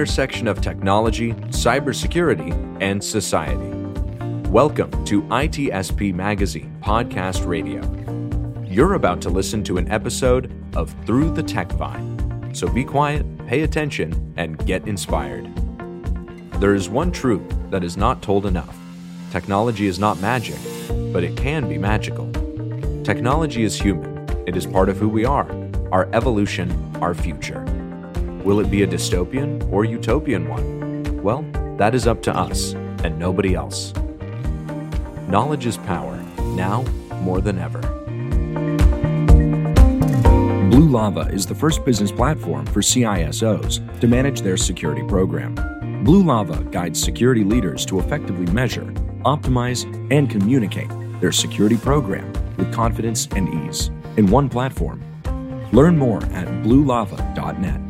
Intersection of technology, cybersecurity, and society. Welcome to ITSP Magazine Podcast Radio. You're about to listen to an episode of Through the Tech Vine. So be quiet, pay attention, and get inspired. There is one truth that is not told enough technology is not magic, but it can be magical. Technology is human, it is part of who we are, our evolution, our future. Will it be a dystopian or utopian one? Well, that is up to us and nobody else. Knowledge is power, now more than ever. Blue Lava is the first business platform for CISOs to manage their security program. Blue Lava guides security leaders to effectively measure, optimize, and communicate their security program with confidence and ease in one platform. Learn more at bluelava.net.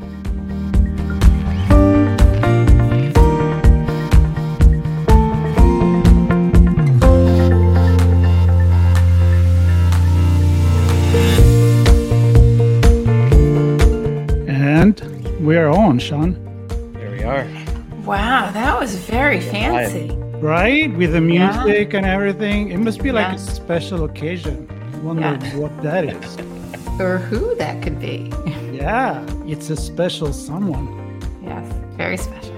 on, Sean. There we are. Wow, that was very fancy. Right? With the music yeah. and everything. It must be like yeah. a special occasion. I wonder yeah. what that is. or who that could be. yeah, it's a special someone. Yes, very special.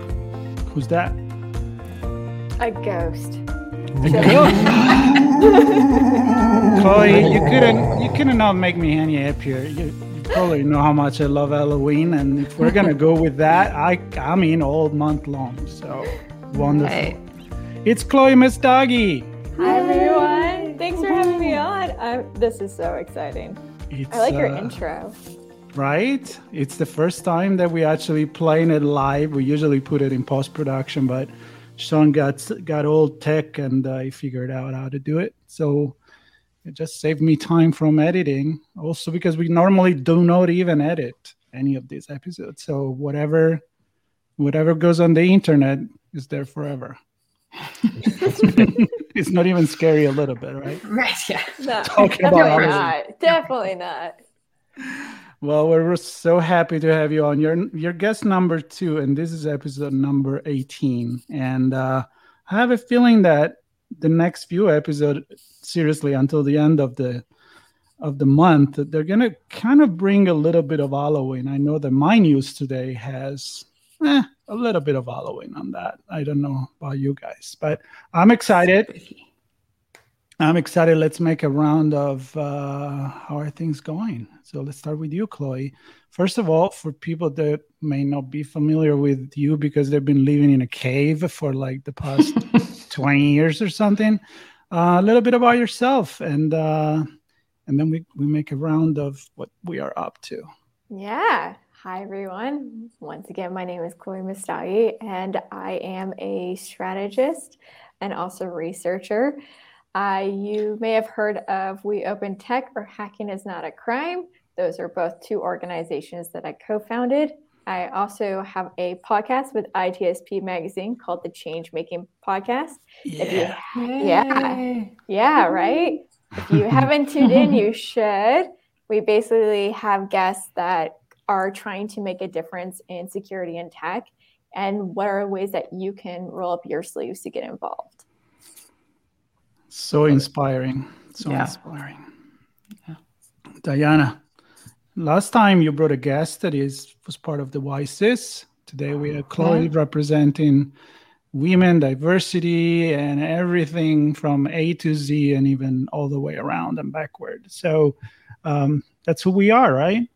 Who's that? A ghost. A ghost? Chloe, you couldn't you couldn't not make me any happier. You, probably know how much I love Halloween, and if we're gonna go with that, I I'm in all month long. So wonderful. Right. It's Chloe Messdaghi. Hi everyone. Thanks for having me on. I'm, this is so exciting. It's, I like your uh, intro. Right? It's the first time that we actually playing it live. We usually put it in post production, but Sean got got old tech and uh, he figured out how to do it. So it just saved me time from editing. Also, because we normally do not even edit any of these episodes. So whatever whatever goes on the internet is there forever. it's not even scary a little bit, right? Right. Yeah. No, Talking definitely not. Definitely not. Well, we're so happy to have you on. Your your guest number two, and this is episode number eighteen. And uh, I have a feeling that the next few episodes seriously until the end of the of the month they're gonna kind of bring a little bit of halloween. I know that my news today has eh, a little bit of halloween on that. I don't know about you guys but i'm excited. I'm excited. Let's make a round of uh, how are things going? So let's start with you chloe. First of all for people that may not be familiar with you because they've been living in a cave for like the past 20 years or something uh, a little bit about yourself and uh, and then we, we make a round of what we are up to. Yeah. Hi everyone. Once again my name is chloe Messdaghi and i am a strategist and also researcher. Uh, you may have heard of we open tech or hacking is not a crime. Those are both two organizations that i co-founded I also have a podcast with ITSP Magazine called the Change Making Podcast. Yeah. You, yeah. Yeah, right? If you haven't tuned in, you should. We basically have guests that are trying to make a difference in security and tech. And what are ways that you can roll up your sleeves to get involved? So inspiring. So yeah. inspiring. Yeah. Diana. Last time you brought a guest that is was part of the WiCyS. Today we have Chloe representing women, diversity, and everything from A to Z, and even all the way around and backward. So um, that's who we are, right?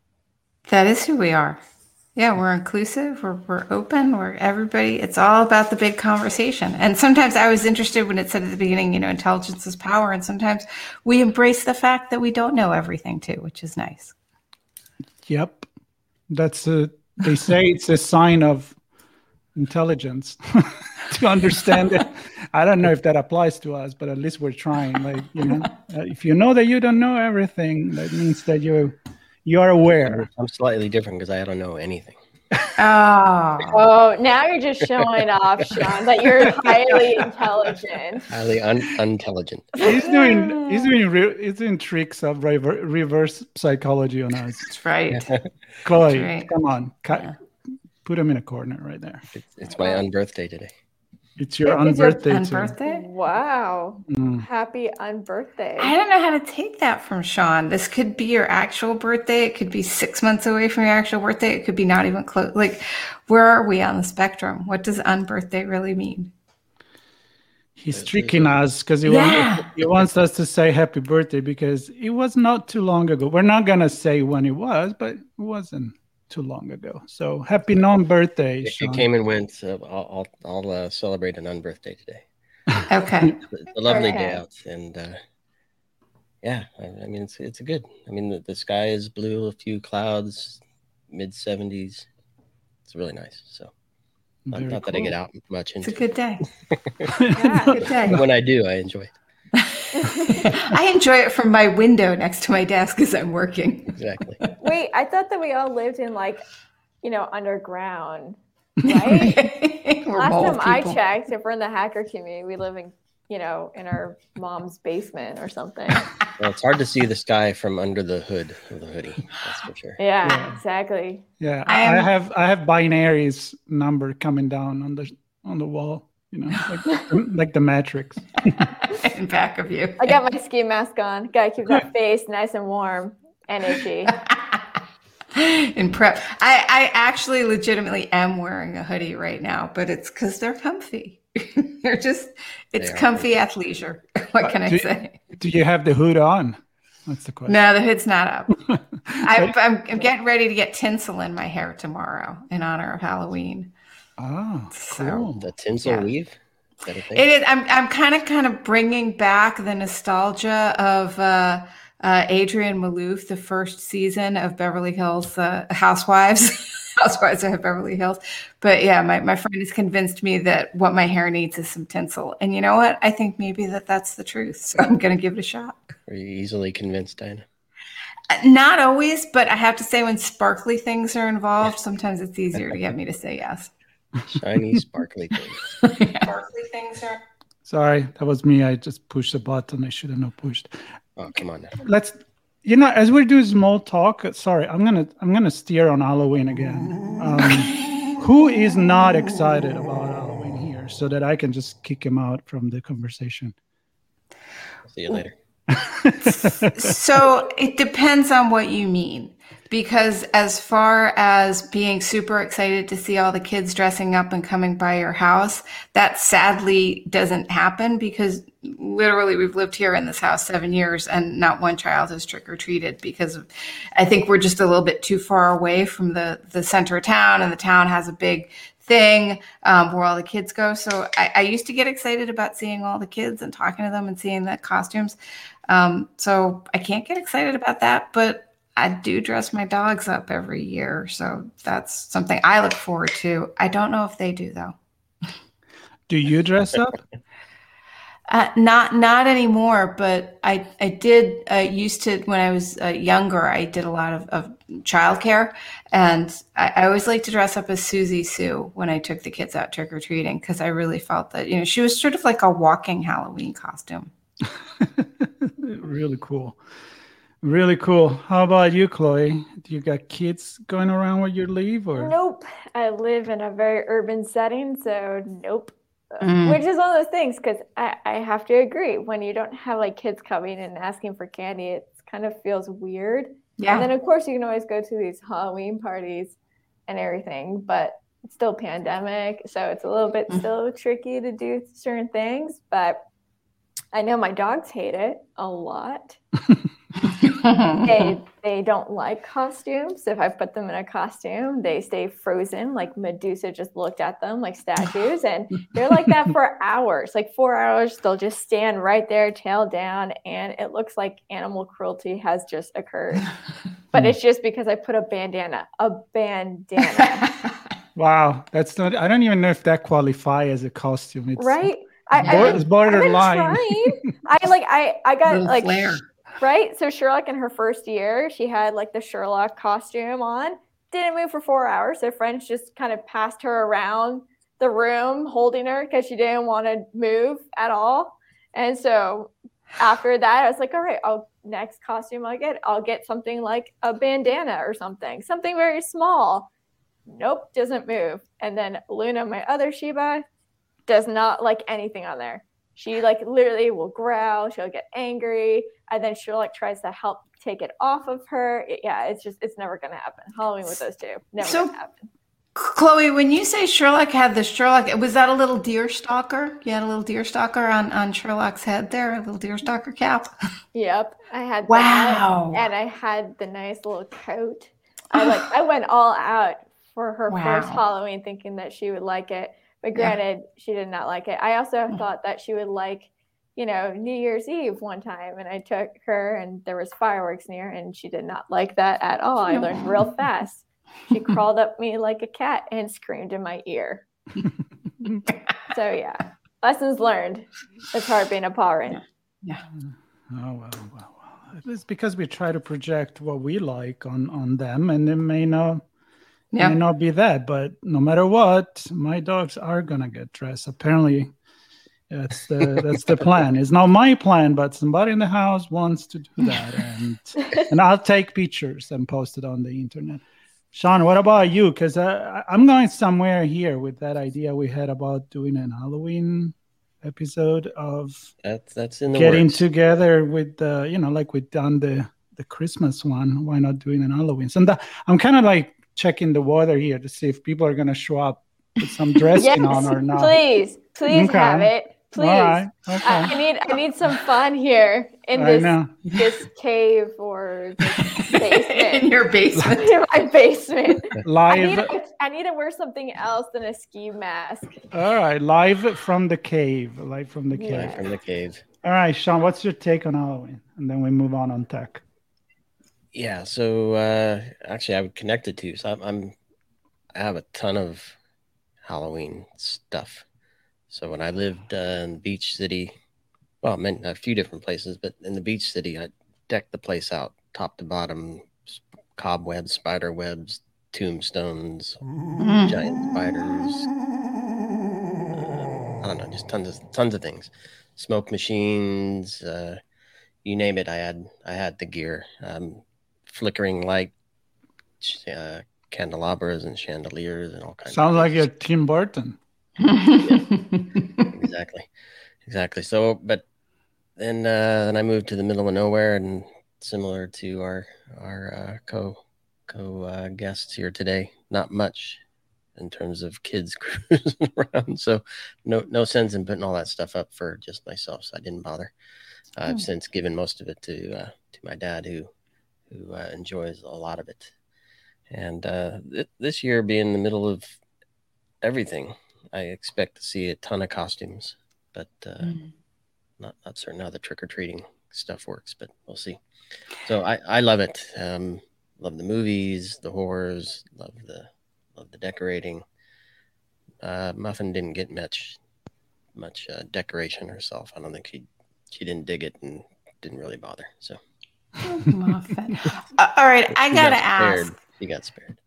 That is who we are. Yeah, we're inclusive. We're we're open. We're everybody. It's all about the big conversation. And sometimes I was interested when it said at the beginning, you know, intelligence is power. And sometimes we embrace the fact that we don't know everything too, which is nice. Yep. That's a, they say it's a sign of intelligence to understand it. I don't know if that applies to us, but at least we're trying. Like, you know, uh, if you know that you don't know everything, that means that you you are aware. I'm slightly different because I don't know anything. Oh. oh, now you're just showing off, Sean, that you're highly intelligent. Highly un- intelligent. He's doing he's doing re- he's doing tricks of rever- reverse psychology on us. That's right. Chloe, right. come on, cut, Put him in a corner right there. It's, it's my unbirthday today. It's your Yeah, it's your unbirthday. Birthday? Wow. Mm. Happy unbirthday. I don't know how to take that from Sean. This could be your actual birthday. It could be six months away from your actual birthday. It could be not even close. Like, where are we on the spectrum? What does unbirthday really mean? He's tricking us because he, Yeah. wants, he wants us to say happy birthday because it was not too long ago. We're not gonna say when it was, but it wasn't too long ago. So happy non-birthday, It, it came and went. So I'll I'll, I'll uh, celebrate an unbirthday today. Okay. It's a lovely day out, and uh, yeah, I, I mean it's it's good. I mean the, the sky is blue, a few clouds, mid seventies. It's really nice. So not, Very not that I get out much It's a good day. Yeah. Good day. When I do, I enjoy it. I enjoy it from my window next to my desk as I'm working. Exactly. Wait, I thought that we all lived in like, you know, underground, right? Last mold time I checked, if we're in the hacker community, we live in, you know, in our mom's basement or something. Well, it's hard to see the sky from under the hood of the hoodie. That's for sure. Yeah, Yeah. exactly. Yeah, I I, have I have binaries number coming down on the on the wall. You know, like, the- like the Matrix. in back of you. I got my ski mask on. Gotta keep that face nice and warm and itchy. in prep. I, I actually legitimately am wearing a hoodie right now, but it's because they're comfy. they're just, it's They are comfy athleisure. What uh, can I Do- say? Do you have the hood on? That's the question. No, the hood's not up. I, I'm, I'm getting ready to get tinsel in my hair tomorrow in honor of Halloween. Oh, So- cool. The tinsel Yeah. weave. Is that a thing? It is. I'm. I'm kind of, kind of bringing back the nostalgia of uh, uh, Adrienne Maloof, the first season of Beverly Hills uh, Housewives. Housewives of Beverly Hills. But yeah, my, my friend has convinced me that what my hair needs is some tinsel. And you know what? I think maybe that that's the truth. So I'm going to give it a shot. Are you easily convinced, Diana? Uh, Not always, but I have to say, when sparkly things are involved, sometimes it's easier to get me to say yes. Shiny, sparkly things. Sparkly things are. Sorry, that was me. I just pushed the button. I should have not pushed. Oh, come on now. Let's, you know, as we do small talk. Sorry, I'm gonna I'm gonna steer on Halloween again. Um, who is not excited about Halloween here, so that I can just kick him out from the conversation? See you later. So it depends on what you mean because as far as being super excited to see all the kids dressing up and coming by your house that sadly doesn't happen because literally we've lived here in this house seven years and not one child has trick-or-treated because of, i think we're just a little bit too far away from the the center of town and the town has a big thing um, where all the kids go. So I, I used to get excited about seeing all the kids and talking to them and seeing the costumes um, so I can't get excited about that, but I do dress my dogs up every year. So that's something I look forward to. I don't know if they do though. Do you dress up? Uh, not not anymore, but I I did uh, used to when I was uh, younger. I did a lot of, of childcare, and I, I always liked to dress up as Susie Sue when I took the kids out trick or treating because I really felt that you know she was sort of like a walking Halloween costume. really cool. Really cool. How about you, Chloe? Do you got kids going around where you live, or Nope. I live in a very urban setting, so nope. Uh, Mm. Which is one of those things because I, I have to agree. When you don't have like kids coming and asking for candy, it kind of feels weird. Yeah. And then, of course, you can always go to these Halloween parties and everything, but it's still pandemic. So it's a little bit Mhm. still tricky to do certain things. But I know my dogs hate it a lot. they they don't like costumes. If I put them in a costume, they stay frozen. Like Medusa just looked at them like statues, and they're like that for hours. Like four hours, they'll just stand right there, tail down, and it looks like animal cruelty has just occurred. But it's just because I put a bandana, a bandana, wow, that's not. I don't even know if that qualifies as a costume. It's right? I, Bor- I, it's I've been borderline. trying. I like I I got Little like flair. right? So Sherlock in her first year, she had like the Sherlock costume on. Didn't move for four hours. So friends just kind of passed her around the room, holding her because she didn't want to move at all. And so after that, I was like, all right, I'll next costume I get, I'll get something like a bandana or something, something very small. nope, doesn't move. And then Luna, my other Shiba, does not like anything on there. She like literally will growl, she'll get angry, and then she'll like tries to help take it off of her. It- yeah, it's just it's never gonna happen. Halloween with those two. Never So- gonna happen. Chloe, when you say Sherlock had the Sherlock, was that a little deer stalker? You had a little deer stalker on, on Sherlock's head there, a little deer stalker cap. Yep. I had Wow. that. And I had the nice little coat. I like I went all out for her first Halloween thinking that she would like it. But Yeah. granted, she did not like it. I also Mm. thought that she would like, you know, New Year's Eve one time and I took her and there was fireworks near and she did not like that at all. I learned real fast. She crawled up me like a cat and screamed in my ear. So yeah. Lessons learned. It's hard being a Power yeah. Oh well, well, well. It's because we try to project what we like on on them, and it may not Yeah. may not be that. But no matter what, my dogs are gonna get dressed. Apparently, that's the that's the plan. It's not my plan, but somebody in the house wants to do that, and and I'll take pictures and post it on the internet. Sean, what about you? Because uh, I'm going somewhere here with that idea we had about doing an Halloween episode of That's that's in the getting works. together with the you know like we've done the the christmas one why not doing an halloween so that, i'm kind of like checking the water here to see if people are going to show up with some dressing on or not Please, please Okay. have it. Please. all right okay I, I need I need some fun here in I this know. this cave or this basement. in your basement. in my basement. I need, live to, I need to wear something else than a ski mask. all right live from the cave live from the cave Yeah. Right from the cave. all right sean what's your take on halloween and then we move on on tech Yeah, so uh, actually, I would connect it to. So I'm, I'm, I have a ton of Halloween stuff. So when I lived uh, in Beach City, well, I meant a few different places, but in the Beach City, I decked the place out top to bottom, cobwebs, spider webs, tombstones, Mm. giant spiders. Uh, I don't know, just tons of tons of things, smoke machines, uh, you name it. I had I had the gear, um, flickering light, uh, candelabras and chandeliers and all kinds. sounds of like things. you're tim burton exactly, exactly. So, but then uh, then I moved to the middle of nowhere, and similar to our our uh, co co uh, guests here today, not much in terms of kids cruising around. So, no no sense in putting all that stuff up for just myself. So I didn't bother. I've Hmm. since given most of it to uh, to my dad, who who uh, enjoys a lot of it. And uh, th- this year, being in the middle of everything, I expect to see a ton of costumes, but uh, Mm. not not certain how the trick or treating stuff works, but we'll see. So I I love it. Um, love the movies, the horrors, love the love the decorating. Uh, Muffin didn't get much much uh, decoration herself. I don't think she she didn't dig it and didn't really bother. So Muffin. Uh, all right, I gotta got ask. She got spared.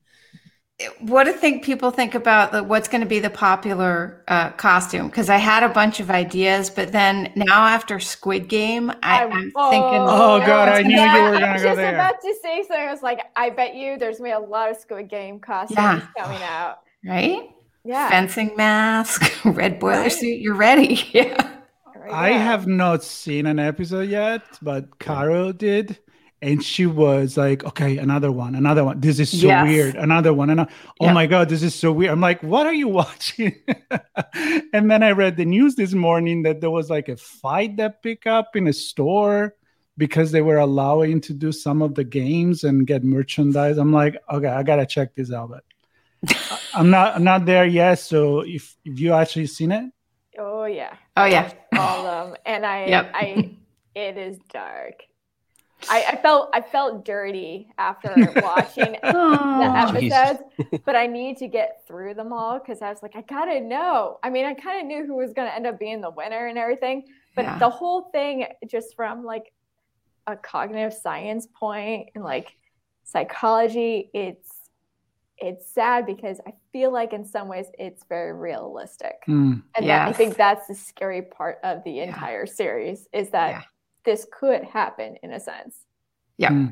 what do think people think about the, what's going to be the popular uh, costume? Because I had a bunch of ideas, but then now after Squid Game, I, I'm- I'm oh, thinking, Oh, God, I knew you were gonna was go just there. about to say something. I was like, I bet you there's gonna be a lot of Squid Game costumes Yeah. coming out. right? Yeah. Fencing mask, red boiler Right. suit. You're ready. Yeah. Right I have not seen an episode yet, but Carol did. And she was like, okay, another one, another one. This is so Yes. weird. Another one. And oh Yeah. my God, this is so weird. I'm like, what are you watching? and then I read the news this morning that there was like a fight that picked up in a store because they were allowing to do some of the games and get merchandise. I'm like, okay, I gotta check this out. But I'm not I'm not there yet. So if if you actually seen it, Oh yeah. Oh yeah. all of them and i Yep. i it is dark I, I felt i felt dirty after watching the Oh, Jesus. episodes but i need to get through them all because i was like i gotta know i mean i kind of knew who was gonna end up being the winner and everything but Yeah. the whole thing just from like a cognitive science point and like psychology it's it's sad because i feel like in some ways it's very realistic hmm, and that, I think that's the scary part of the entire series is that Yeah. this could happen in a sense. yeah. hmm.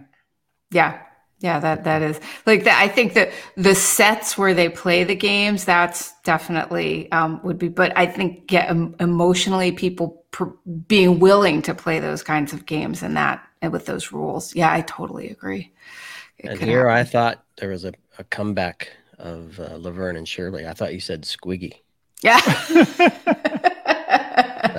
Yeah. Yeah, that that is like that. I think that the sets where they play the games, that's definitely um, would be. But I think yeah, emotionally, people pr- being willing to play those kinds of games and that and with those rules. Yeah, I totally agree. It and here happen. I thought there was a, a comeback of uh, Laverne and Shirley. I thought you said Squiggy. Yeah.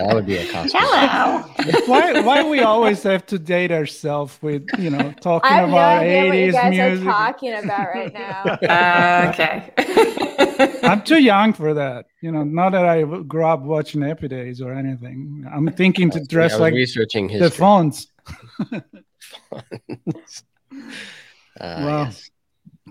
that would be a costume. Hello. why why we always have to date ourselves with you know talking I about eighties no music? Are talking about right now. Uh, okay. I'm too young for that. You know, not that I grew up watching Happy Days or anything. I'm thinking to dress like researching the phones. uh, wow. Yes.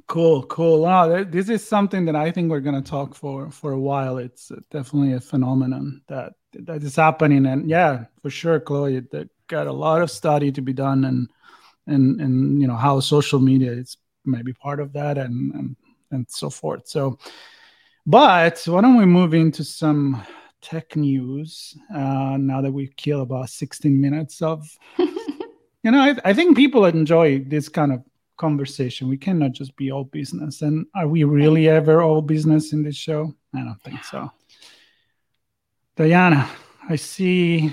Cool, cool. Wow, this is something that I think we're going to talk for for a while. It's definitely a phenomenon that that is happening, and yeah, for sure, Chloe. That got a lot of study to be done, and and and you know how social media is maybe part of that, and and and so forth. So, but why don't we move into some tech news uh, now that we kill about 16 minutes of you know I, I think people enjoy this kind of conversation. We cannot just be all business. And are we really ever all business in this show? I don't think so. Diana, I see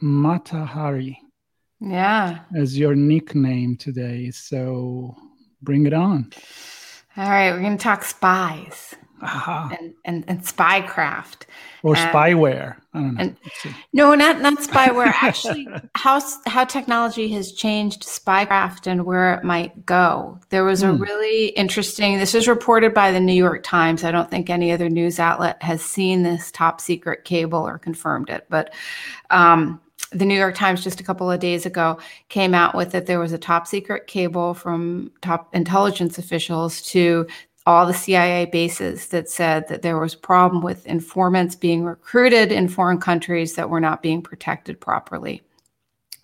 Mata Hari. Yeah. As your nickname today. So bring it on. All right, we're going to talk spies uh-huh. and, and, and spycraft or and, spyware. I don't know. And, no, not not spyware. Actually, how how technology has changed spycraft and where it might go. There was a hmm. really interesting. This was reported by the New York Times. I don't think any other news outlet has seen this top secret cable or confirmed it, but. Um, the New York Times just a couple of days ago came out with that there was a top secret cable from top intelligence officials to all the CIA bases that said that there was a problem with informants being recruited in foreign countries that were not being protected properly.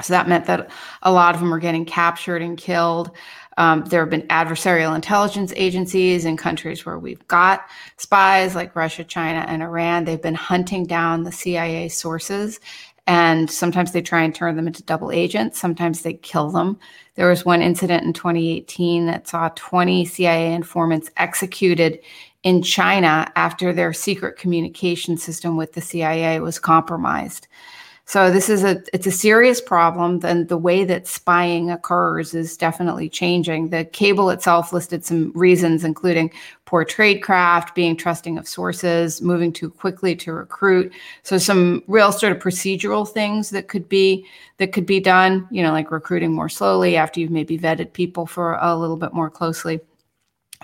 So that meant that a lot of them were getting captured and killed. Um, there have been adversarial intelligence agencies in countries where we've got spies like Russia, China, and Iran. They've been hunting down the CIA sources and sometimes they try and turn them into double agents. Sometimes they kill them. There was one incident in 2018 that saw 20 CIA informants executed in China after their secret communication system with the CIA was compromised. So this is a it's a serious problem. Then the way that spying occurs is definitely changing. The cable itself listed some reasons, including poor tradecraft, being trusting of sources, moving too quickly to recruit. So some real sort of procedural things that could be that could be done. You know, like recruiting more slowly after you've maybe vetted people for a little bit more closely.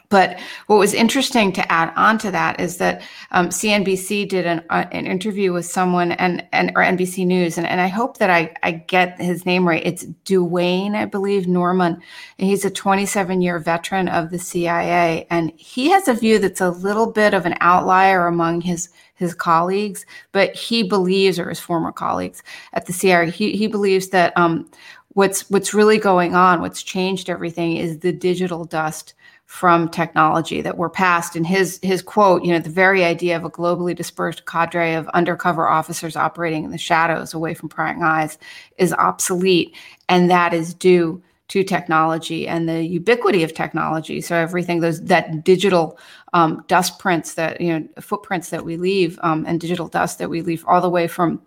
But what was interesting to add on to that is that um, CNBC did an, uh, an interview with someone and, and or NBC News, and, and I hope that I, I get his name right. It's Duyane, I believe, Norman. And he's a 27 year veteran of the CIA, and he has a view that's a little bit of an outlier among his his colleagues, but he believes, or his former colleagues at the CIA, he, he believes that um, what's what's really going on, what's changed everything, is the digital dust from technology that were passed. In his his quote you know the very idea of a globally dispersed cadre of undercover officers operating in the shadows away from prying eyes is obsolete. And that is due to technology and the ubiquity of technology. So everything those that digital um, dust prints that you know footprints that we leave um, and digital dust that we leave all the way from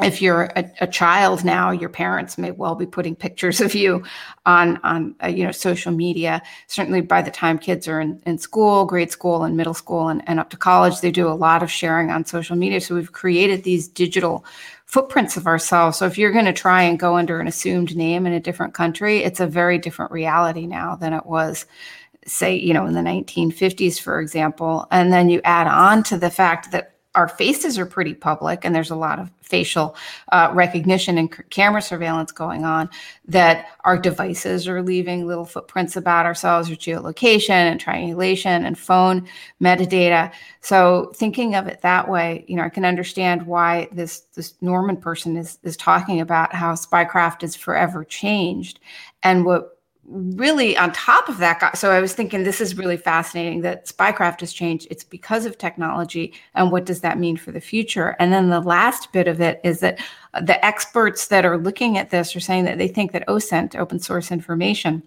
if you're a, a, child now, your parents may well be putting pictures of you on on uh, you know social media. Certainly, by the time kids are in, in school, grade school, and middle school, and, and up to college, they do a lot of sharing on social media. So we've created these digital footprints of ourselves. So if you're going to try and go under an assumed name in a different country, it's a very different reality now than it was say you know in the 1950s for example and then you add on to the fact that our faces are pretty public and there's a lot of facial uh, recognition and c- camera surveillance going on that our devices are leaving little footprints about ourselves with geolocation and triangulation and phone metadata. So thinking of it that way you know i can understand why this this norman person is is talking about how spycraft is forever changed and what really on top of that so i was thinking this is really fascinating that spycraft has changed. It's because of technology and what does that mean for the future? And then the last bit of it is that uh, the experts that are looking at this are saying that they think that osint open source information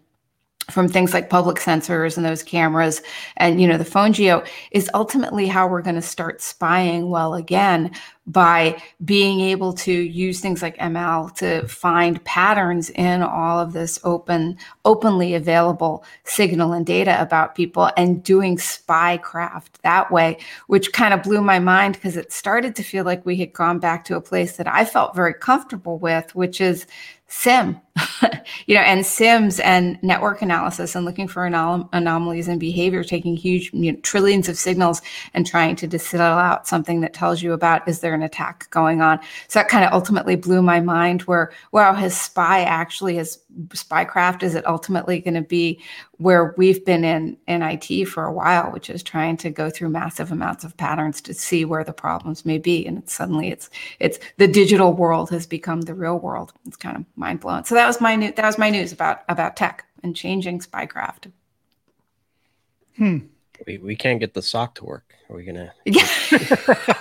from things like public sensors and those cameras. And you know the phone geo is ultimately how we're going to start spying well again by being able to use things like ml to find patterns in all of this open openly available signal and data about people and doing spy craft that way which kind of blew my mind because it started to feel like we had gone back to a place that i felt very comfortable with which is SIEM you know and SIEMs and network analysis and looking for anom- anomalies in behavior taking huge you know, trillions of signals and trying to distill out something that tells you about is there an attack going on? So that kind of ultimately blew my mind where wow his spy actually has spycraft is it ultimately going to be where we've been in in IT for a while which is trying to go through massive amounts of patterns to see where the problems may be and it's suddenly it's it's the digital world has become the real world. It's kind of mind blowing so that was my new that was my news about about tech and changing spycraft Hmm. We, we can't get the SOC to work. Are we gonna? yeah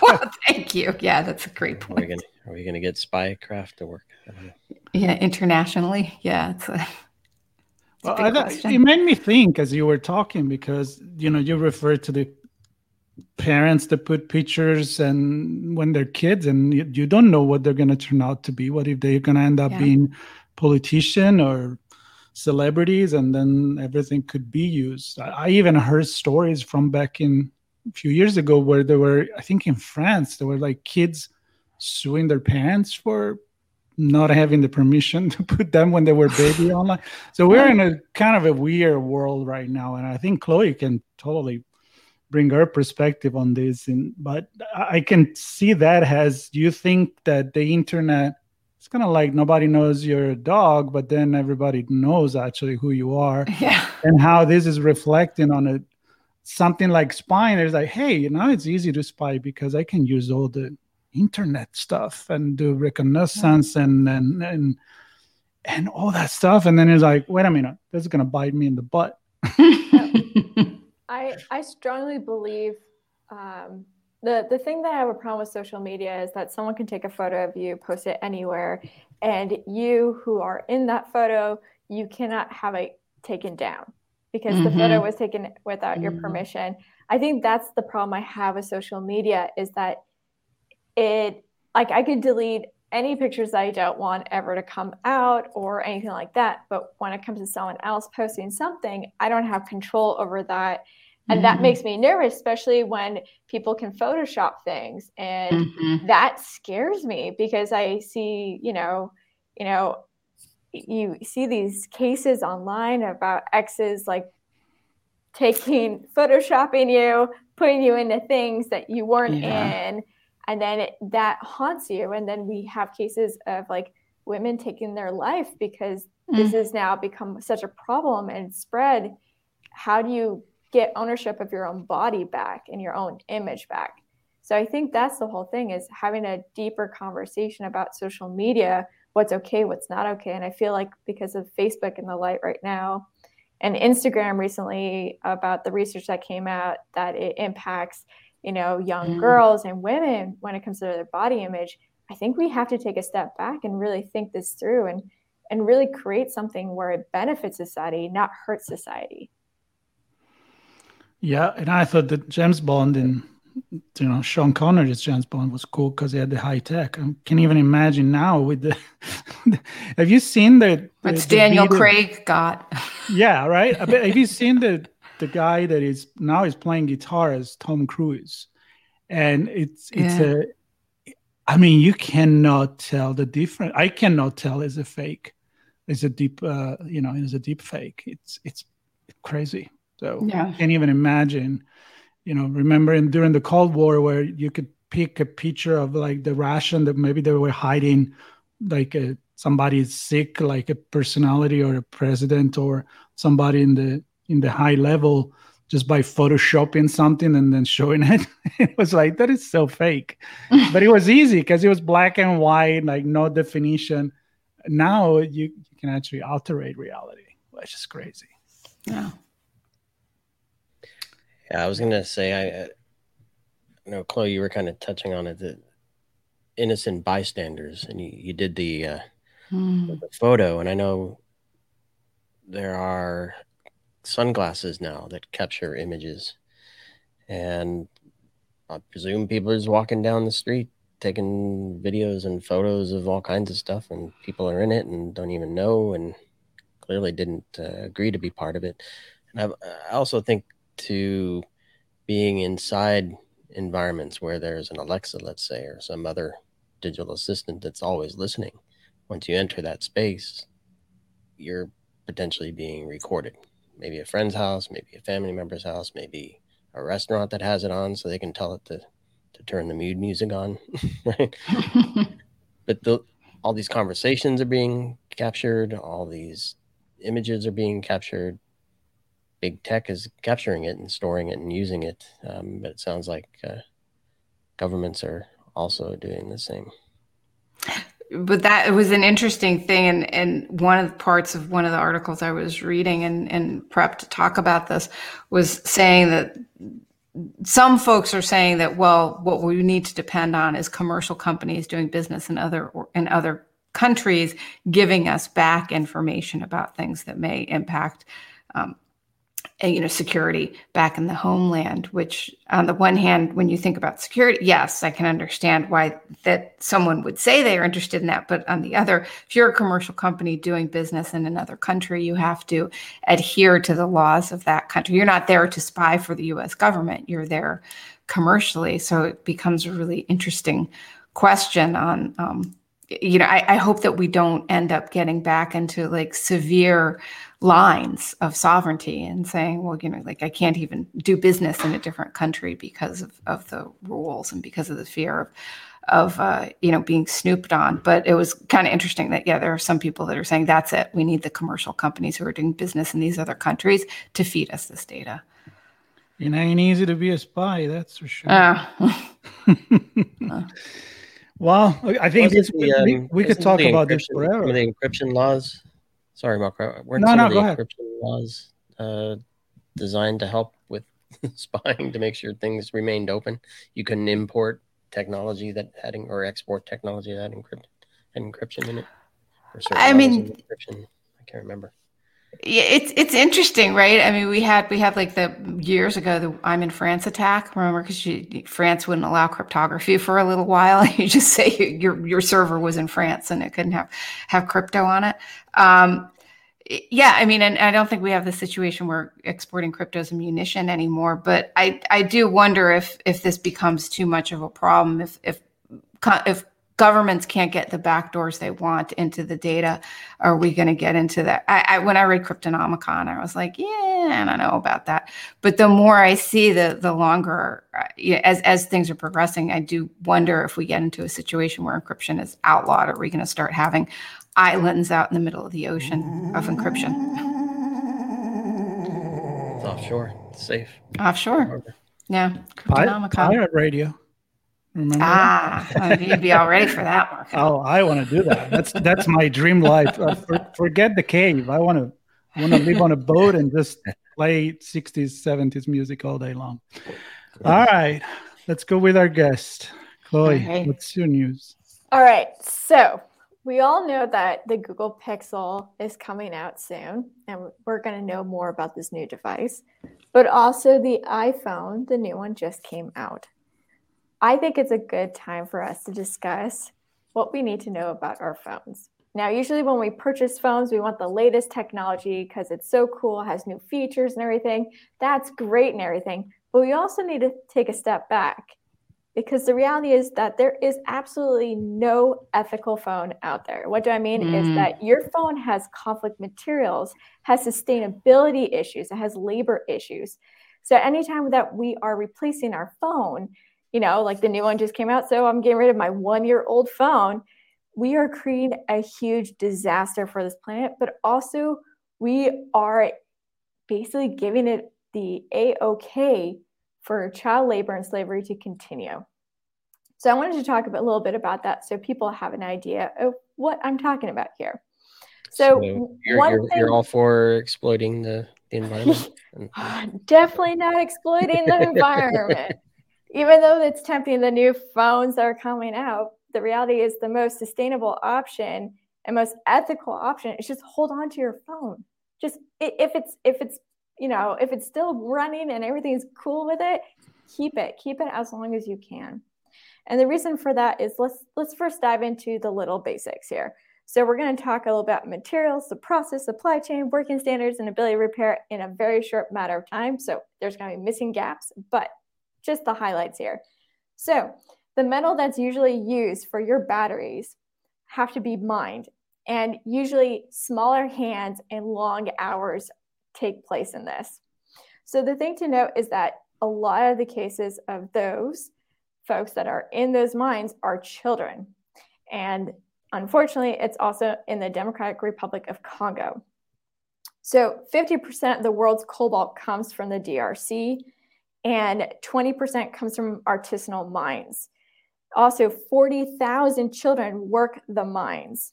well, thank you yeah that's a great Are we point gonna? Are we gonna get spycraft to work? I don't know. yeah internationally yeah it's a, it's Well, big I thought- it made me think as you were talking because you know you referred to the parents that put pictures and when they're kids and you, you don't know what they're going to turn out to be what if they're going to end up Yeah. being politician or celebrities and then everything could be used. I, I even heard stories from back in a few years ago where there were i think in france there were like kids suing their parents for not having the permission to put them when they were baby online. So we're in a kind of a weird world right now and i think chloe can totally bring her perspective on this and but i I can see that as you think that the internet it's kind of like nobody knows you're a dog but then everybody knows actually who you are yeah. and how this is reflecting on a something like spying it's like hey you know, it's easy to spy because i can use all the internet stuff and do reconnaissance and and and and all that stuff. And then it's like wait a minute this is going to bite me in the butt. I I strongly believe um, the the thing that I have a problem with social media is that someone can take a photo of you, post it anywhere, and you who are in that photo, you cannot have it taken down because the photo Mhm. was taken without your Mhm. permission. I think that's the problem I have with social media is that it like I could delete any pictures that I don't want ever to come out or anything like that. But when it comes to someone else posting something, I don't have control over that. And that Mhm. makes me nervous, especially when people can Photoshop things. And Mhm. that scares me because I see, you know, you know, you see these cases online about exes like taking photoshopping you, putting you into things that you weren't Yeah. in, and then it, that haunts you. And then we have cases of like women taking their life because this has now become such a problem and spread. How do you get ownership of your own body back and your own image back? So I think that's the whole thing is having a deeper conversation about social media, what's okay, what's not okay. And I feel like because of Facebook and the light right now, and Instagram recently about the research that came out that it impacts, you know, young Mm. girls and women when it comes to their body image. I think we have to take a step back and really think this through and and really create something where it benefits society, not hurts society. Yeah, and I thought that James Bond and you know Sean Connery's James Bond was cool because he had the high tech. I can even imagine now with the. have you seen the? What's the- Daniel video- Craig got? Yeah, right. Have you seen the the guy that is now is playing guitar as Tom Cruise, and it's it's Yeah. a. I mean, you cannot tell the difference. I cannot tell it's a fake. It's a deep, uh, you know, it's a deep fake. It's it's crazy. So Yeah. can't even imagine. You know, remembering during the Cold War where you could pick a picture of like the ration that maybe they were hiding, like a, somebody sick, like a personality or a president or somebody in the in the high level, just by photoshopping something and then showing it. it was like that is so fake, but it was easy because it was black and white, like no definition. Now you, you can actually alterate reality, which is crazy. Yeah. Yeah, I was gonna say I, uh, you know, Chloe, you were kind of touching on it, the innocent bystanders, and you, you did the uh, Mm. the photo, and I know there are sunglasses now that capture images. And I presume people are just walking down the street taking videos and photos of all kinds of stuff, and people are in it and don't even know and clearly didn't uh, agree to be part of it. And I've, I also think to being inside environments where there's an Alexa, let's say, or some other digital assistant that's always listening. Once you enter that space, you're potentially being recorded. Maybe a friend's house, maybe a family member's house, maybe a restaurant that has it on so they can tell it to, to turn the mood music on. right. but the, all these conversations are being captured, all these images are being captured. Big tech is capturing it and storing it and using it. Um, but it sounds like uh, governments are also doing the same but that was an interesting thing and and one of the parts of one of the articles i was reading and and prep to talk about this was saying that some folks are saying that well what we need to depend on is commercial companies doing business in other in other countries giving us back information about things that may impact um, you know security back in the homeland which on the one hand when you think about security yes i can understand why that someone would say they are interested in that. But on the other if you're a commercial company doing business in another country you have to adhere to the laws of that country. You're not there to spy for the us government. You're there commercially. So it becomes a really interesting question on um, you know I, I hope that we don't end up getting back into like severe lines of sovereignty and saying, well, you know, like I can't even do business in a different country because of, of the rules and because of the fear of, of uh, you know, being snooped on. But it was kind of interesting that, yeah, there are some people that are saying that's it. We need the commercial companies who are doing business in these other countries to feed us this data. It ain't easy to be a spy, that's for sure. Uh. well, I think the, um, we, we could talk about this forever. The encryption laws Sorry, Marco. Weren't no, some no, of the encryption laws uh, designed to help with spying to make sure things remained open? You couldn't import technology that had or export technology that had encrypted had encryption in it. I mean, encryption. I can't remember. Yeah, it's it's interesting, right? I mean, we had we had like the years ago the I'm in France attack. Remember, because France wouldn't allow cryptography for a little while. You just say your your server was in France and it couldn't have have crypto on it. Um, yeah, I mean, and I don't think we have the situation where exporting crypto as munition anymore. But I, I do wonder if if this becomes too much of a problem. If if if governments can't get the back doors they want into the data, are we going to get into that? I, I, when I read Cryptonomicon, I was like, yeah, I don't know about that. But the more I see, the the longer uh, as as things are progressing, I do wonder if we get into a situation where encryption is outlawed. Are we going to start having islands out in the middle of the ocean of encryption. It's offshore, it's safe. Offshore. Yeah. Pirate radio. Remember ah, you'd be all ready for that one. Oh, I want to do that. That's that's my dream life. Uh, for, forget the cave. I want to want to live on a boat and just play 60s, 70s music all day long. All right, let's go with our guest, Chloe. Okay. What's your news? All right, so we all know that the Google Pixel is coming out soon, and we're going to know more about this new device. But also, the iPhone, the new one, just came out. I think it's a good time for us to discuss what we need to know about our phones. Now, usually when we purchase phones, we want the latest technology because it's so cool, has new features and everything. That's great and everything. But we also need to take a step back because the reality is that there is absolutely no ethical phone out there. What do I mean? Mm. Is that your phone has conflict materials, has sustainability issues, it has labor issues. So anytime that we are replacing our phone, you know, like the new one just came out, so I'm getting rid of my one year old phone, we are creating a huge disaster for this planet, but also we are basically giving it the A OK for child labor and slavery to continue. So I wanted to talk a, little bit about that so people have an idea of what I'm talking about here. So, so you're, you're, thing, you're, all for exploiting the, the environment? Ah, definitely not exploiting the environment. Even though it's tempting the new phones that are coming out, the reality is the most sustainable option and most ethical option is just hold on to your phone. Just if it's if it's you know, if it's still running and everything's cool with it, keep it. Keep it as long as you can. And the reason for that is let's let's first dive into the little basics here. So we're going to talk a little about materials, the process, supply chain, working standards, and ability to repair in a very short matter of time. So there's going to be missing gaps, but just the highlights here. So the metal that's usually used for your batteries have to be mined, and usually smaller hands and long hours take place in this. So the thing to note is that a lot of the cases of those folks that are in those mines are children. And unfortunately, it's also in the Democratic Republic of Congo. So 50% of the world's cobalt comes from the DRC, and 20% comes from artisanal mines. Also, 40,000 children work the mines.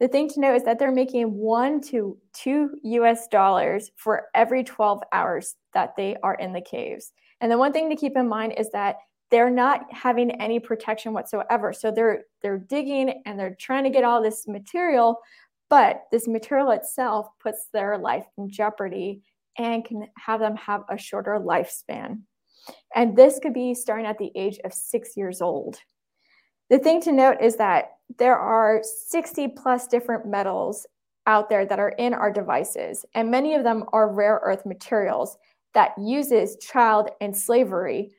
The thing to know is that they're making one to two US dollars for every 12 hours that they are in the caves. And the one thing to keep in mind is that they're not having any protection whatsoever. So they're they're digging and they're trying to get all this material, but this material itself puts their life in jeopardy and can have them have a shorter lifespan. And this could be starting at the age of 6 years old. The thing to note is that there are 60 plus different metals out there that are in our devices, and many of them are rare earth materials that uses child and slavery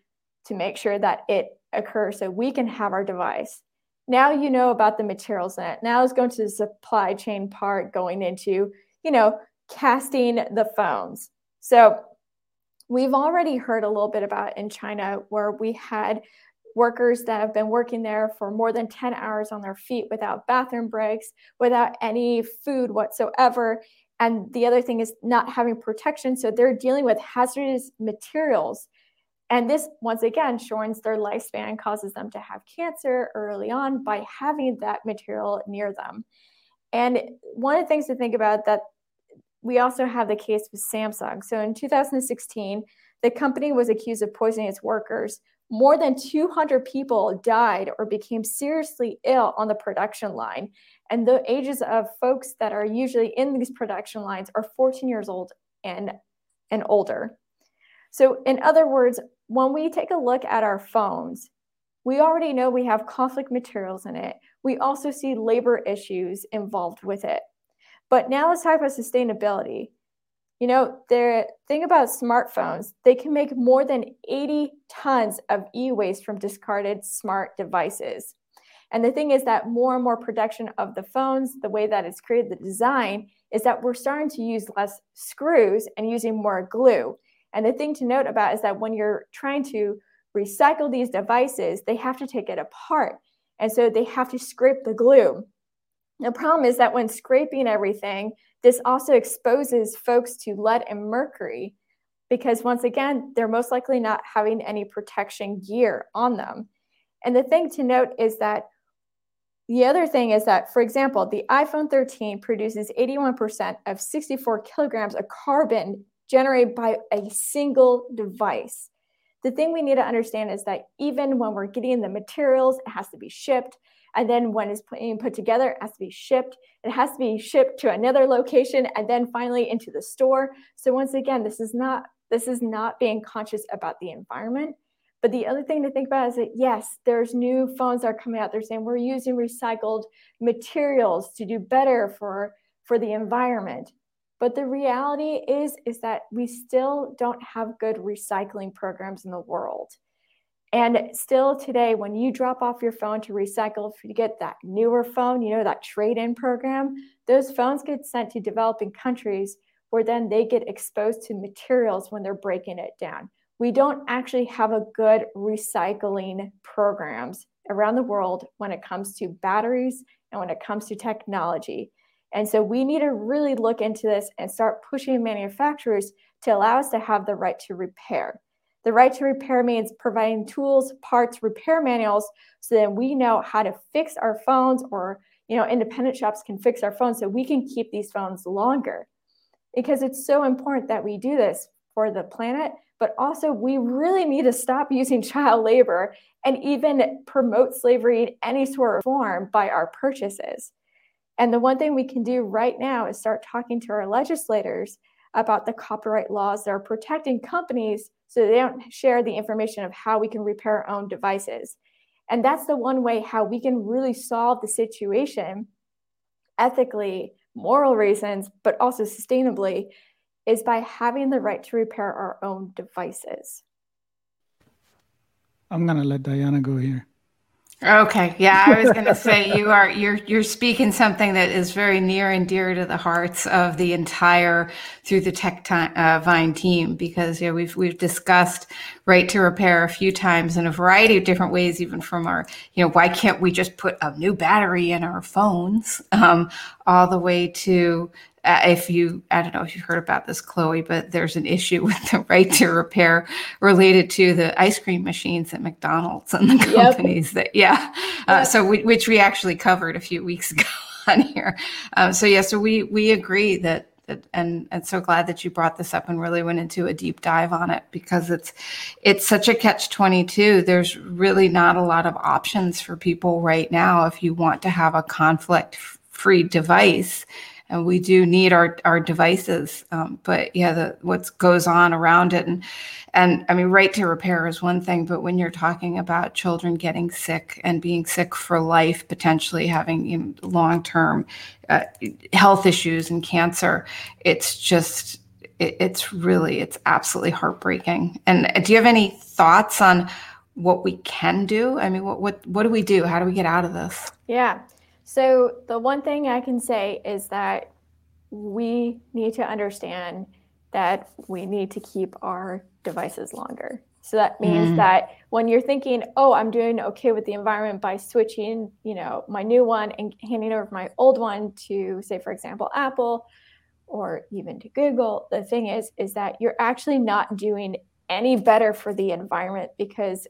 to make sure that it occurs so we can have our device. Now you know about the materials in it. Now let's go into the supply chain part, going into, you know, casting the phones. So we've already heard a little bit about in China where we had workers that have been working there for more than 10 hours on their feet without bathroom breaks, without any food whatsoever. And the other thing is not having protection. So they're dealing with hazardous materials and this, once again, shortens their lifespan, causes them to have cancer early on by having that material near them. And one of the things to think about that we also have the case with Samsung. So in 2016, the company was accused of poisoning its workers. More than 200 people died or became seriously ill on the production line. And the ages of folks that are usually in these production lines are 14 years old and, and older. So, in other words, when we take a look at our phones, we already know we have conflict materials in it. We also see labor issues involved with it. But now let's talk about sustainability. You know, the thing about smartphones, they can make more than 80 tons of e waste from discarded smart devices. And the thing is that more and more production of the phones, the way that it's created, the design, is that we're starting to use less screws and using more glue. And the thing to note about is that when you're trying to recycle these devices, they have to take it apart. And so they have to scrape the glue. The problem is that when scraping everything, this also exposes folks to lead and mercury because, once again, they're most likely not having any protection gear on them. And the thing to note is that the other thing is that, for example, the iPhone 13 produces 81% of 64 kilograms of carbon generated by a single device. The thing we need to understand is that even when we're getting the materials, it has to be shipped. And then when it's being put together, it has to be shipped. It has to be shipped to another location and then finally into the store. So once again, this is not this is not being conscious about the environment. But the other thing to think about is that yes, there's new phones that are coming out. They're saying we're using recycled materials to do better for, for the environment. But the reality is, is that we still don't have good recycling programs in the world. And still today, when you drop off your phone to recycle, if you get that newer phone, you know, that trade in program, those phones get sent to developing countries where then they get exposed to materials when they're breaking it down. We don't actually have a good recycling programs around the world when it comes to batteries and when it comes to technology. And so we need to really look into this and start pushing manufacturers to allow us to have the right to repair. The right to repair means providing tools, parts, repair manuals so that we know how to fix our phones or you know independent shops can fix our phones so we can keep these phones longer. Because it's so important that we do this for the planet, but also we really need to stop using child labor and even promote slavery in any sort of form by our purchases. And the one thing we can do right now is start talking to our legislators about the copyright laws that are protecting companies so they don't share the information of how we can repair our own devices. And that's the one way how we can really solve the situation ethically, moral reasons, but also sustainably is by having the right to repair our own devices. I'm going to let Diana go here. Okay, yeah, I was going to say you are you're you're speaking something that is very near and dear to the hearts of the entire through the Tech uh, Vine team because yeah, we've we've discussed right to repair a few times in a variety of different ways, even from our you know why can't we just put a new battery in our phones, um, all the way to uh, if you, I don't know if you've heard about this, Chloe, but there's an issue with the right to repair related to the ice cream machines at McDonald's and the companies yep. that, yeah. Uh, so we, which we actually covered a few weeks ago on here. Um, so yeah, so we we agree that, that, and and so glad that you brought this up and really went into a deep dive on it because it's it's such a catch 22 there's really not a lot of options for people right now if you want to have a conflict free device and we do need our our devices. Um, but yeah, the what goes on around it, and and I mean, right to repair is one thing, but when you're talking about children getting sick and being sick for life, potentially having you know, long term uh, health issues and cancer, it's just it, it's really it's absolutely heartbreaking. And do you have any thoughts on? what we can do i mean what what what do we do how do we get out of this yeah so, the one thing I can say is that we need to understand that we need to keep our devices longer. So that means mm. that when you're thinking, "Oh, I'm doing okay with the environment by switching, you know, my new one and handing over my old one to say for example Apple or even to Google." The thing is is that you're actually not doing any better for the environment because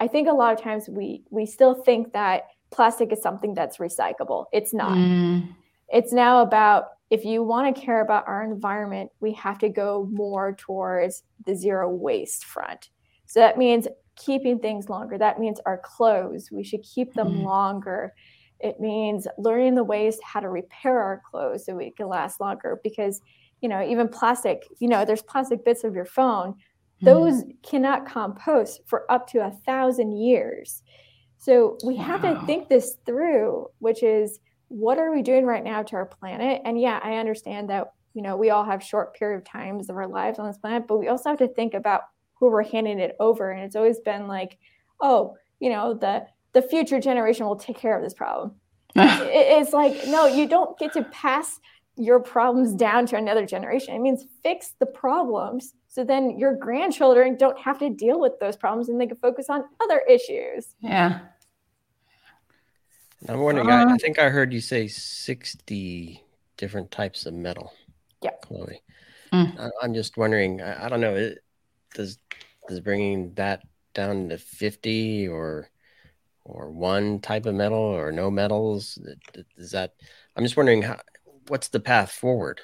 I think a lot of times we we still think that plastic is something that's recyclable. It's not. Mm. It's now about if you want to care about our environment, we have to go more towards the zero waste front. So that means keeping things longer. That means our clothes, we should keep them mm. longer. It means learning the ways how to repair our clothes so we can last longer because you know, even plastic, you know, there's plastic bits of your phone. Mm. Those cannot compost for up to a thousand years. So we wow. have to think this through, which is what are we doing right now to our planet? And yeah, I understand that, you know, we all have short period of times of our lives on this planet, but we also have to think about who we're handing it over. And it's always been like, oh, you know, the the future generation will take care of this problem. it's like, no, you don't get to pass your problems down to another generation. It means fix the problems so then your grandchildren don't have to deal with those problems and they can focus on other issues. Yeah. I'm wondering, uh, I, I, think I heard you say 60 different types of metal. Yeah. Chloe. Mm. I, am just wondering, I, I don't know, it, does, does bringing that down to 50 or or one type of metal or no metals is that i'm just wondering how what's the path forward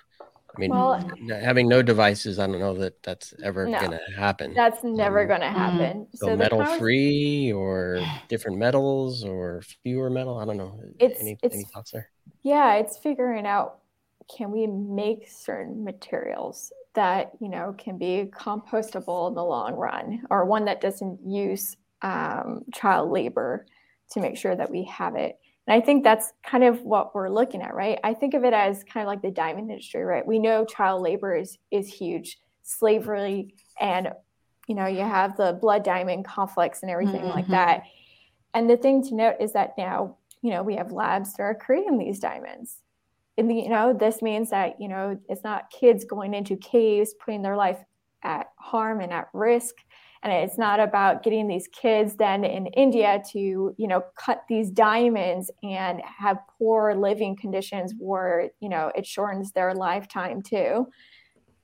I mean, well, having no devices, I don't know that that's ever no, going to happen. That's never um, going to happen. So, so metal power... free or different metals or fewer metal. I don't know. It's, any, it's, any thoughts there? Yeah, it's figuring out can we make certain materials that you know can be compostable in the long run, or one that doesn't use um, child labor to make sure that we have it and I think that's kind of what we're looking at, right? I think of it as kind of like the diamond industry, right? We know child labor is is huge, slavery, and you know you have the blood diamond conflicts and everything mm-hmm. like that. And the thing to note is that now you know we have labs that are creating these diamonds. And the, you know this means that you know it's not kids going into caves putting their life at harm and at risk and it's not about getting these kids then in india to you know cut these diamonds and have poor living conditions where you know it shortens their lifetime too.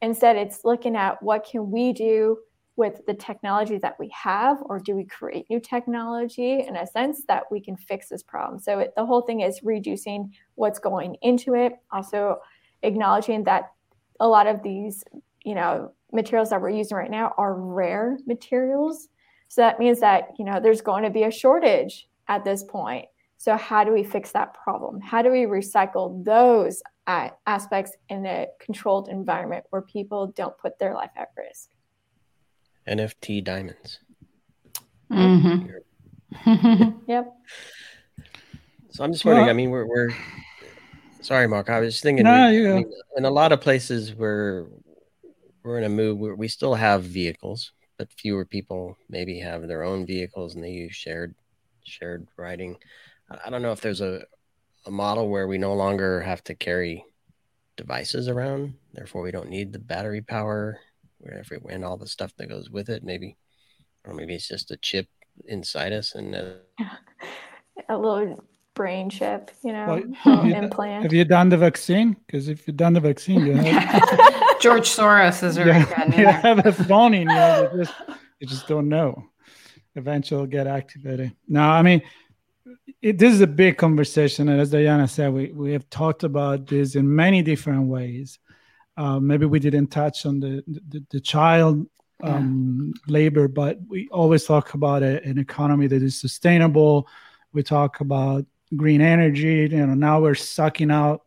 Instead it's looking at what can we do with the technology that we have or do we create new technology in a sense that we can fix this problem? So it, the whole thing is reducing what's going into it also acknowledging that a lot of these you know materials that we're using right now are rare materials. So that means that, you know, there's going to be a shortage at this point. So how do we fix that problem? How do we recycle those aspects in a controlled environment where people don't put their life at risk. NFT diamonds. Mm-hmm. yep. So I'm just wondering. Well, I mean, we're we're sorry, Mark. I was just thinking. No, we, I mean, in a lot of places where we're in a mood where we still have vehicles, but fewer people maybe have their own vehicles and they use shared shared riding. I don't know if there's a a model where we no longer have to carry devices around, therefore we don't need the battery power, wherever and all the stuff that goes with it. Maybe, or maybe it's just a chip inside us and uh, a little brain chip, you know, well, have implant. You, have you done the vaccine? Because if you've done the vaccine, you have George Soros is already gotten You have a phone in you. You just, you just don't know. Eventually, get activated. No, I mean, it, this is a big conversation, and as Diana said, we we have talked about this in many different ways. Uh, maybe we didn't touch on the the, the child um, yeah. labor, but we always talk about a, an economy that is sustainable. We talk about green energy. You know, now we're sucking out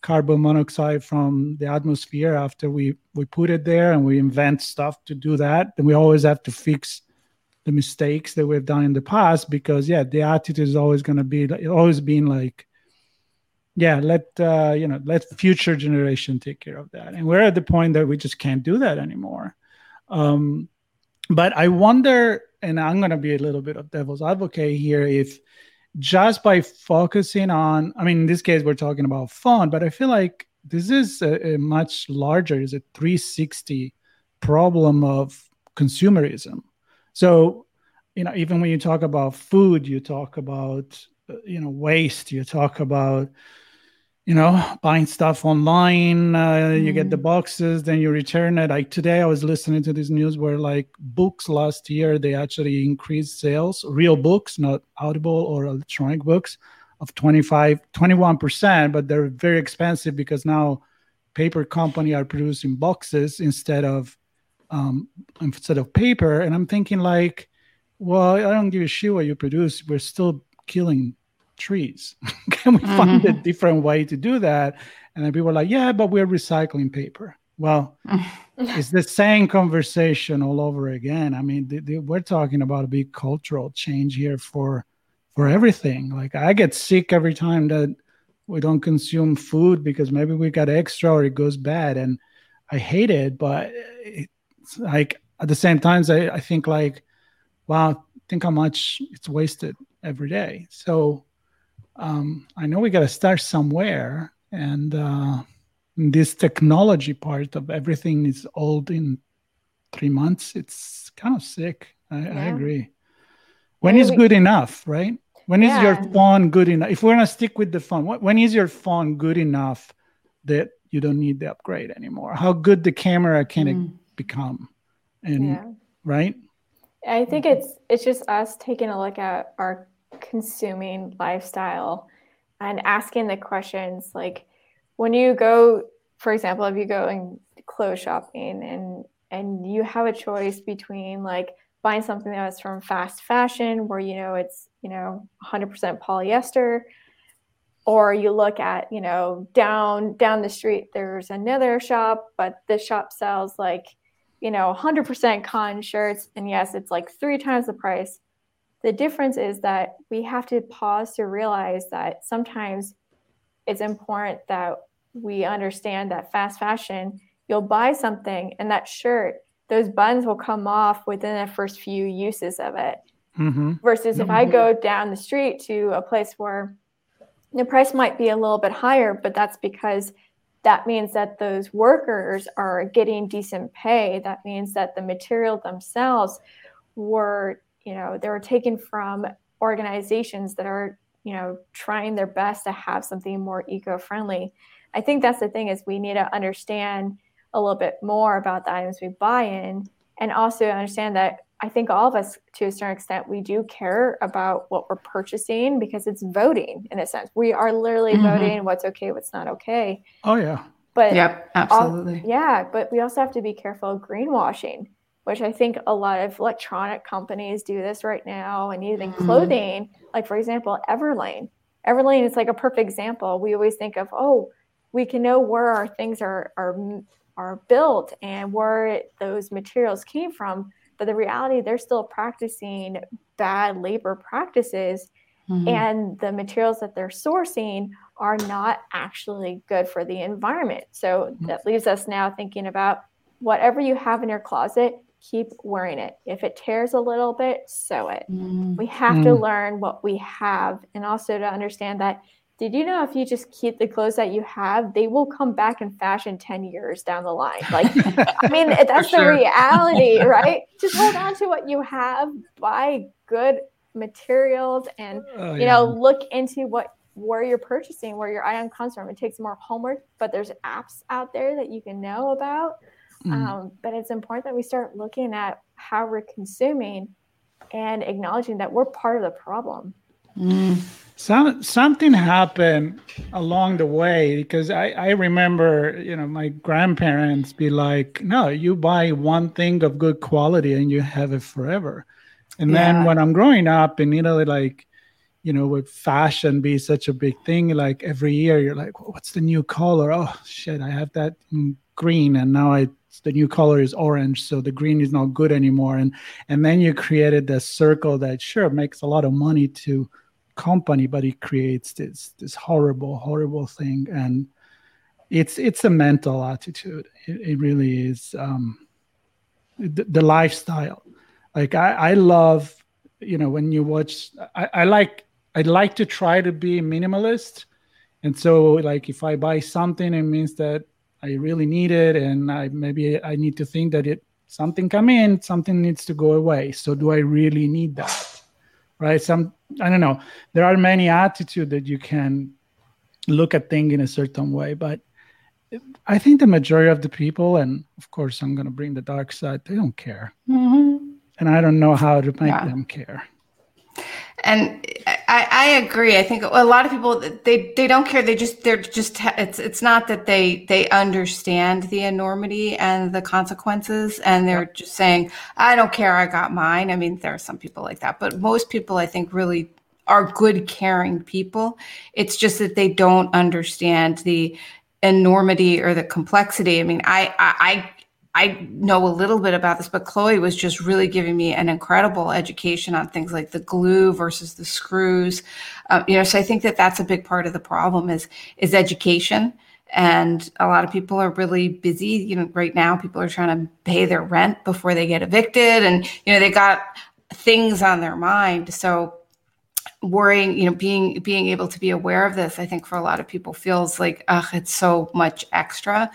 carbon monoxide from the atmosphere after we we put it there, and we invent stuff to do that. Then we always have to fix the mistakes that we've done in the past because yeah, the attitude is always going to be always being like yeah let uh, you know let future generation take care of that and we're at the point that we just can't do that anymore um, but i wonder and i'm going to be a little bit of devil's advocate here if just by focusing on i mean in this case we're talking about phone, but i feel like this is a, a much larger is a 360 problem of consumerism. So you know even when you talk about food you talk about uh, you know waste you talk about you know buying stuff online uh, mm. you get the mm. boxes then you return it like today i was listening to this news where like books last year they actually increased sales real books not audible or electronic books of 25 21% but they're very expensive because now paper company are producing boxes instead of um, instead of paper and i'm thinking like well i don't give a shit what you produce we're still killing trees. Can we mm-hmm. find a mm-hmm. different way to do that? And then people are like, yeah, but we're recycling paper. Well, it's the same conversation all over again. I mean, the, the, we're talking about a big cultural change here for for everything. Like I get sick every time that we don't consume food because maybe we got extra or it goes bad, and I hate it. But it's like at the same times, I, I think like, wow, think how much it's wasted every day. So um, I know we got to start somewhere, and uh, this technology part of everything is old in three months. It's kind of sick. I, yeah. I agree. When is good enough, right? When is yeah. your phone good enough? If we're gonna stick with the phone, when is your phone good enough that you don't need the upgrade anymore? How good the camera can mm. it become? And yeah. right? I think it's it's just us taking a look at our consuming lifestyle and asking the questions like when you go for example if you go and clothes shopping and and you have a choice between like buying something that's from fast fashion where you know it's you know 100% polyester or you look at you know down down the street there's another shop but this shop sells like you know 100% cotton shirts and yes it's like three times the price the difference is that we have to pause to realize that sometimes it's important that we understand that fast fashion, you'll buy something and that shirt, those buns will come off within the first few uses of it. Mm-hmm. Versus mm-hmm. if I go down the street to a place where the price might be a little bit higher, but that's because that means that those workers are getting decent pay. That means that the material themselves were you know they were taken from organizations that are you know trying their best to have something more eco-friendly. I think that's the thing is we need to understand a little bit more about the items we buy in and also understand that i think all of us to a certain extent we do care about what we're purchasing because it's voting in a sense. We are literally mm-hmm. voting what's okay what's not okay. Oh yeah. But yep absolutely. All, yeah but we also have to be careful of greenwashing which I think a lot of electronic companies do this right now, and even mm-hmm. clothing, like for example, Everlane. Everlane is like a perfect example. We always think of, oh, we can know where our things are are are built and where those materials came from but the reality they're still practicing bad labor practices mm-hmm. and the materials that they're sourcing are not actually good for the environment so mm-hmm. that leaves us now thinking about whatever you have in your closet keep wearing it if it tears a little bit sew it mm-hmm. we have to mm. learn what we have and also to understand that did you know if you just keep the clothes that you have, they will come back in fashion 10 years down the line? Like, I mean, that's the reality, right? Just hold on to what you have, buy good materials, and, oh, you yeah. know, look into what where you're purchasing, where your item comes from. It takes more homework, but there's apps out there that you can know about. Mm. Um, but it's important that we start looking at how we're consuming and acknowledging that we're part of the problem. Mm. Some something happened along the way because I, I remember you know my grandparents be like, no, you buy one thing of good quality and you have it forever. And yeah. then when I'm growing up in Italy, like you know, with fashion be such a big thing, like every year you're like, well, what's the new color? Oh shit, I have that green and now I the new color is orange so the green is not good anymore and and then you created this circle that sure makes a lot of money to company, but it creates this this horrible, horrible thing, and it's it's a mental attitude. It, it really is um, the, the, lifestyle. Like I, I love, you know, when you watch. I, I like I like to try to be minimalist, and so like if I buy something, it means that I really need it, and I maybe I need to think that it something come in, something needs to go away. So do I really need that? right? Some I don't know. There are many attitudes that you can look at things in a certain way, but I think the majority of the people, and of course, I'm going to bring the dark side. They don't care, mm-hmm. and I don't know how to make yeah. them care. And I, I, agree. I think a lot of people they they don't care. They just they're just it's it's not that they they understand the enormity and the consequences, and they're just saying, "I don't care. I got mine." I mean, there are some people like that, but most people, I think, really are good, caring people. It's just that they don't understand the enormity or the complexity. I mean, I I I know a little bit about this, but Chloe was just really giving me an incredible education on things like the glue versus the screws. Uh, you know, so I think that that's a big part of the problem is is education. And a lot of people are really busy. You know, right now people are trying to pay their rent before they get evicted, and you know they got things on their mind. So worrying you know being being able to be aware of this i think for a lot of people feels like ugh it's so much extra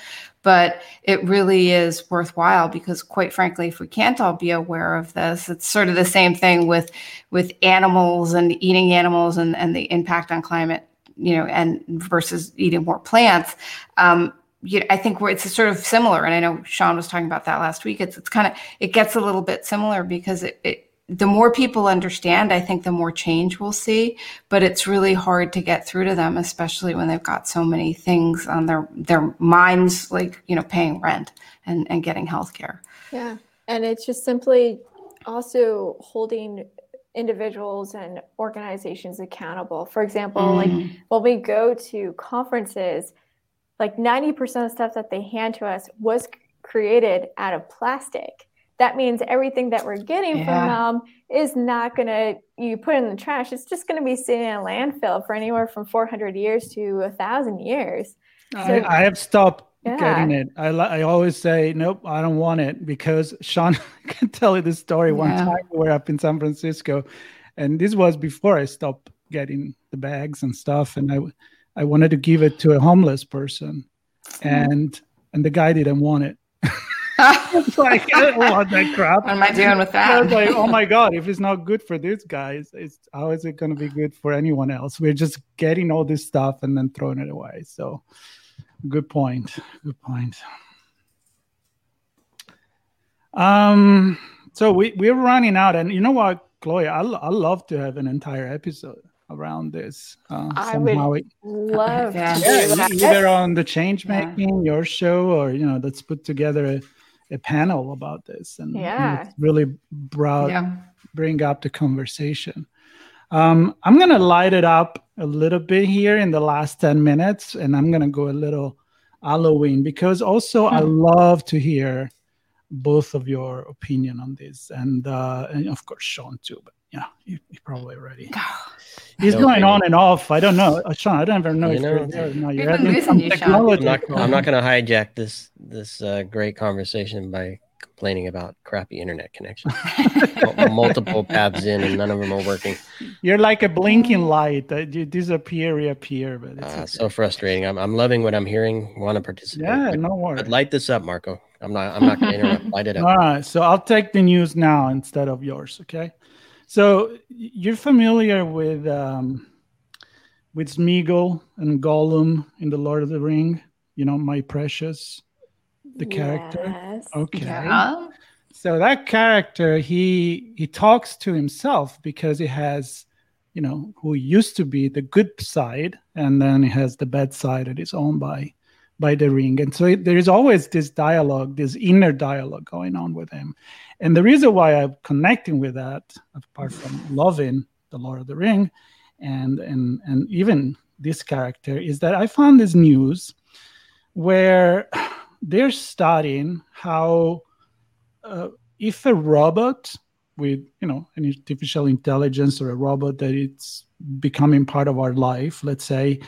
but it really is worthwhile because quite frankly if we can't all be aware of this it's sort of the same thing with with animals and eating animals and, and the impact on climate you know and versus eating more plants um, you know, I think it's sort of similar, and I know Sean was talking about that last week. It's it's kind of it gets a little bit similar because it, it the more people understand, I think the more change we'll see. But it's really hard to get through to them, especially when they've got so many things on their their minds, like you know, paying rent and and getting health care. Yeah, and it's just simply also holding individuals and organizations accountable. For example, mm. like when we go to conferences, like 90% of stuff that they hand to us was created out of plastic that means everything that we're getting yeah. from them is not going to you put in the trash it's just going to be sitting in a landfill for anywhere from 400 years to a thousand years so, I, I, have stopped yeah. getting it I, I always say nope i don't want it because sean can tell you this story one yeah. time we were up in san francisco and this was before i stopped getting the bags and stuff and i i wanted to give it to a homeless person hmm. and and the guy didn't want it it's like, I don't want that crap. What am I doing with that? I was like, oh my god, if it's not good for these guys, it's how is it going to be good for anyone else? We're just getting all this stuff and then throwing it away. So, good point. Good point. Um, so we we're running out, and you know what, Chloe, I I love to have an entire episode around this. Uh, I would it, love yeah. yeah either on the change making, yeah. your show, or you know, let's put together a a panel about this and yeah really brought yeah. bring up the conversation Um, I'm gonna light it up a little bit here in the last 10 minutes, and I'm gonna go a little Halloween because also I Hmm. love to hear both of your opinion on this, and uh, and of course Sean too. But yeah, you, you probably already. He's Okay. going on and off. I don't know, uh, Sean. I don't ever know You if know, you're there or not. You're been some you, technology. I'm not. I'm not going to hijack this this uh, great conversation by complaining about crappy internet connection. Multiple paths in, and none of them are working. You're like a blinking light that you disappear, reappear. But it's Uh, okay. so frustrating. I'm, I'm loving what I'm hearing. Want to participate? yeah, but, no worries. but light this up, Marco. I'm not. I'm not going to interrupt. Light it All up. so I'll take the news now instead of yours. Okay, so you're familiar with um, with Smeagol and Gollum in the Lord of the Ring. You know, my precious, the character. Yes. Okay, Yeah. so that character he he talks to himself because he has, you know, who used to be the good side, and then he has the bad side that is owned by by the ring. And so it, there is always this dialogue this inner dialogue going on with him. And the reason why i'm connecting with that apart from loving the lord of the ring and and and even this character is that i found this news where they're studying how uh, if a robot with you know an artificial intelligence or a robot that it's becoming part of our life let's say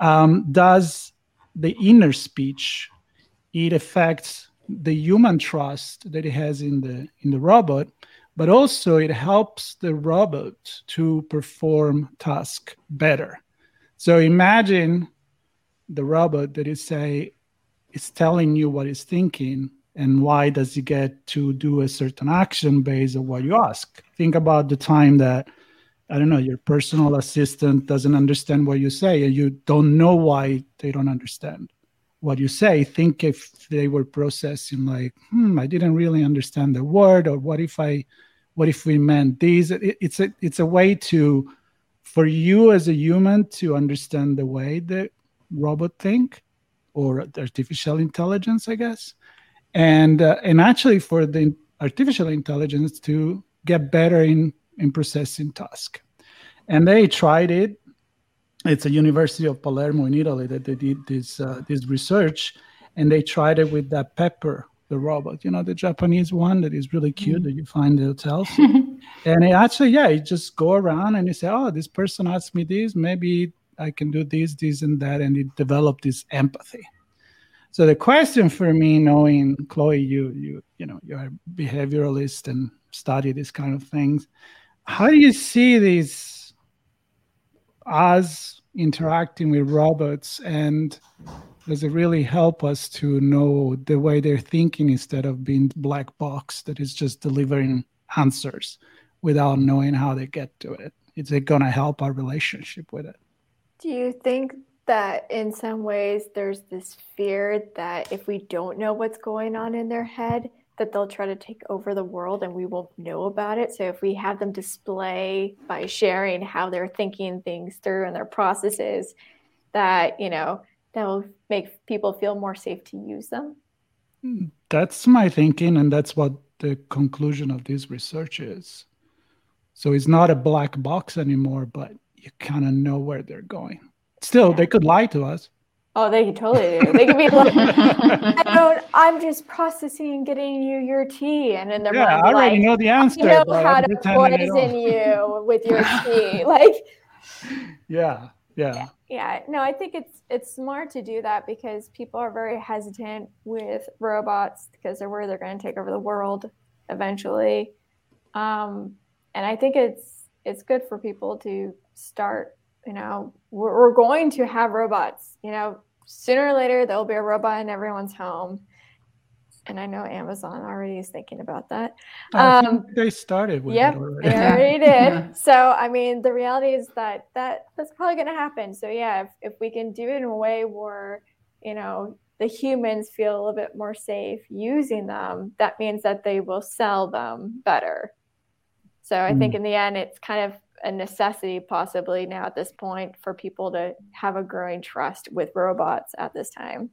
um, does the inner speech it affects the human trust that it has in the in the robot but also it helps the robot to perform task better. So imagine the robot that is say is telling you what it's thinking and why does it get to do a certain action based on what you ask. Think about the time that i don't know your personal assistant doesn't understand what you say and you don't know why they don't understand what you say. Think if they were processing like hmm i didn't really understand the word or what if i what if we meant these It- it's a it's a way to for you as a human to understand the way the robot think or artificial intelligence i guess. And uh, and actually for the artificial intelligence to get better in in processing task. And they tried it. It's a university of palermo in italy that they did this uh, this research and they tried it with that pepper the robot. You know the japanese one that is really cute that you find in hotels? And it actually yeah you just go around and you say oh this person asked me this. Maybe i can do this this and that and it developed this empathy. So the question for me knowing chloe you you you know you're a behavioralist and study these kind of things how do you see these us interacting with robots? And does it really help us to know the way they're thinking instead of being black box that is just delivering answers without knowing how they get to it? Is it going to help our relationship with it? Do you think that in some ways there's this fear that if we don't know what's going on in their head, that they'll try to take over the world and we won't know about it? So if we have them display by sharing how they're thinking things through and their processes, that, you know, that will make people feel more safe to use them? Hmm. that's my thinking and that's what the conclusion of this research is. So it's not a black box anymore but you kind of know where they're going. Still they could lie to us Oh, they could totally do. They could be like, I don't, I'm just processing getting you your tea. And in their yeah mind, i already like, know the answer you know how to pretending I don't. poison you with your tea. Like, yeah yeah yeah, no, I think it's it's smart to do that because people are very hesitant with robots because they're worried they're going to take over the world eventually. Um, and I think it's it's good for people to start. You know, we're, we're going to have robots. You know, sooner or later there'll be a robot in everyone's home. And I know Amazon already is thinking about that. I think Um, they started with Yep, it already. they already did. Yeah. So I mean, the reality is that that that's probably going to happen. So yeah, if if we can do it in a way where you know the humans feel a little bit more safe using them, that means that they will sell them better. So I think in the end, it's kind of a necessity, possibly now at this point, for people to have a growing trust with robots at this time.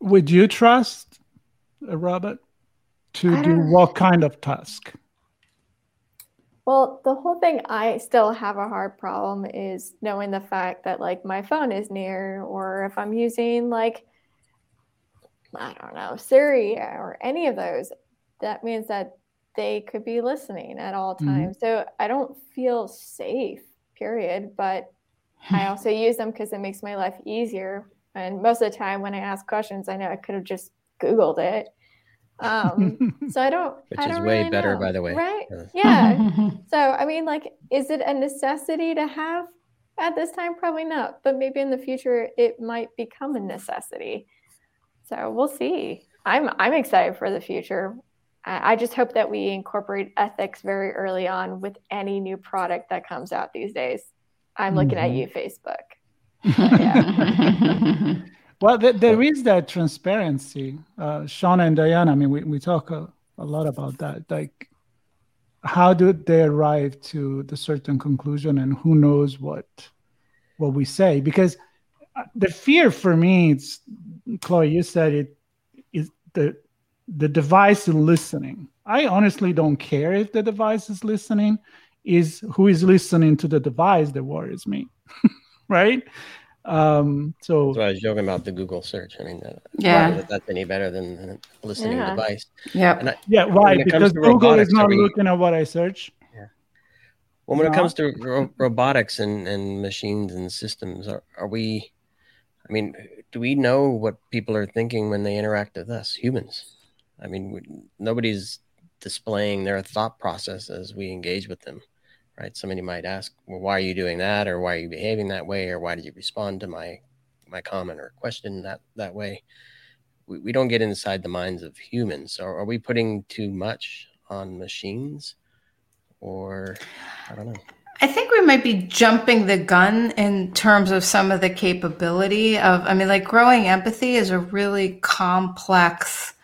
Would you trust a robot to do what kind of task? Well, the whole thing I still have a hard problem is knowing the fact that like my phone is near, or if I'm using like I don't know Siri or any of those, that means that they could be listening at all Mhm. times. So I don't feel safe. Period. But I also use them because it makes my life easier. And most of the time, when I ask questions, I know I could have just Googled it. Um, so I don't. Which I is don't way really better, know. by the way. Right? Uh, Yeah. So I mean, like, is it a necessity to have at this time? Probably not. But maybe in the future, it might become a necessity. So we'll see. I'm I'm excited for the future. I, I just hope that we incorporate ethics very early on with any new product that comes out these days. I'm looking at Mhm. you, Facebook. Well, th- there is that transparency. Uh, Shauna and Diana, I mean, we, we talk a, a lot about that. Like, how do they arrive to the certain conclusion and who knows what what we say? Because uh, the fear for me, it's Chloe, you said it, is the the device is listening. I honestly don't care if the device is listening. Is who is listening to the device that worries me, right? Um, so That's why I was joking about the Google search. I mean, uh, Yeah. that that's any better than than listening Yeah. device. Yep. And I, Yeah, Why? Because Google is robotics, are not we- looking at what I search. Well, when it comes to ro- robotics and, and machines and systems, are, are we, I mean, do we know what people are thinking when they interact with us, humans? I mean, nobody's displaying their thought process as we engage with them, right? Somebody might ask, well, why are you doing that? Or why are you behaving that way? Or why did you respond to my, my comment or question that, that way? We, we don't get inside the minds of humans. So are we putting too much on machines? Or I don't know. I think we might be jumping the gun in terms of some of the capability of, I mean, like growing empathy is a really complex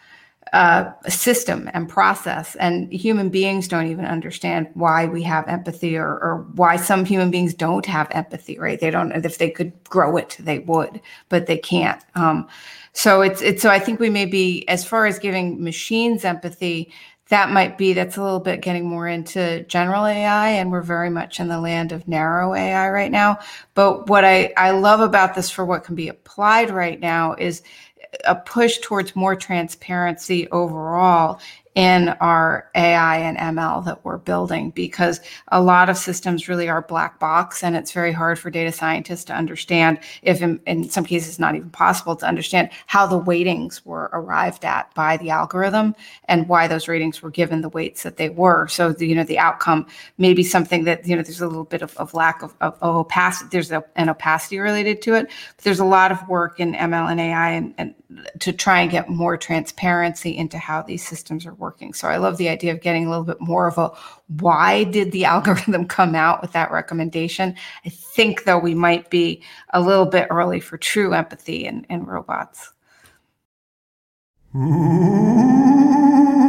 uh, system and process. And human beings don't even understand why we have empathy or, or why some human beings don't have empathy, right? They don't, if they could grow it, they would, but they can't. Um, so it's, it's, so I think we may be, as far as giving machines empathy, that might be that's a little bit getting more into general AI, and we're very much in the land of narrow AI right now. But what I, I love about this for what can be applied right now is a push towards more transparency overall in our AI and ML that we're building because a lot of systems really are black box and it's very hard for data scientists to understand if in, in some cases not even possible to understand how the weightings were arrived at by the algorithm and why those ratings were given the weights that they were. So the, you know the outcome may be something that you know there's a little bit of, of lack of, of, of opacity there's a, an opacity related to it but there's a lot of work in ml and ai and, and to try and get more transparency into how these systems are working. So I love the idea of getting a little bit more of a why did the algorithm come out with that recommendation? I think though we might be a little bit early for true empathy in, in robots.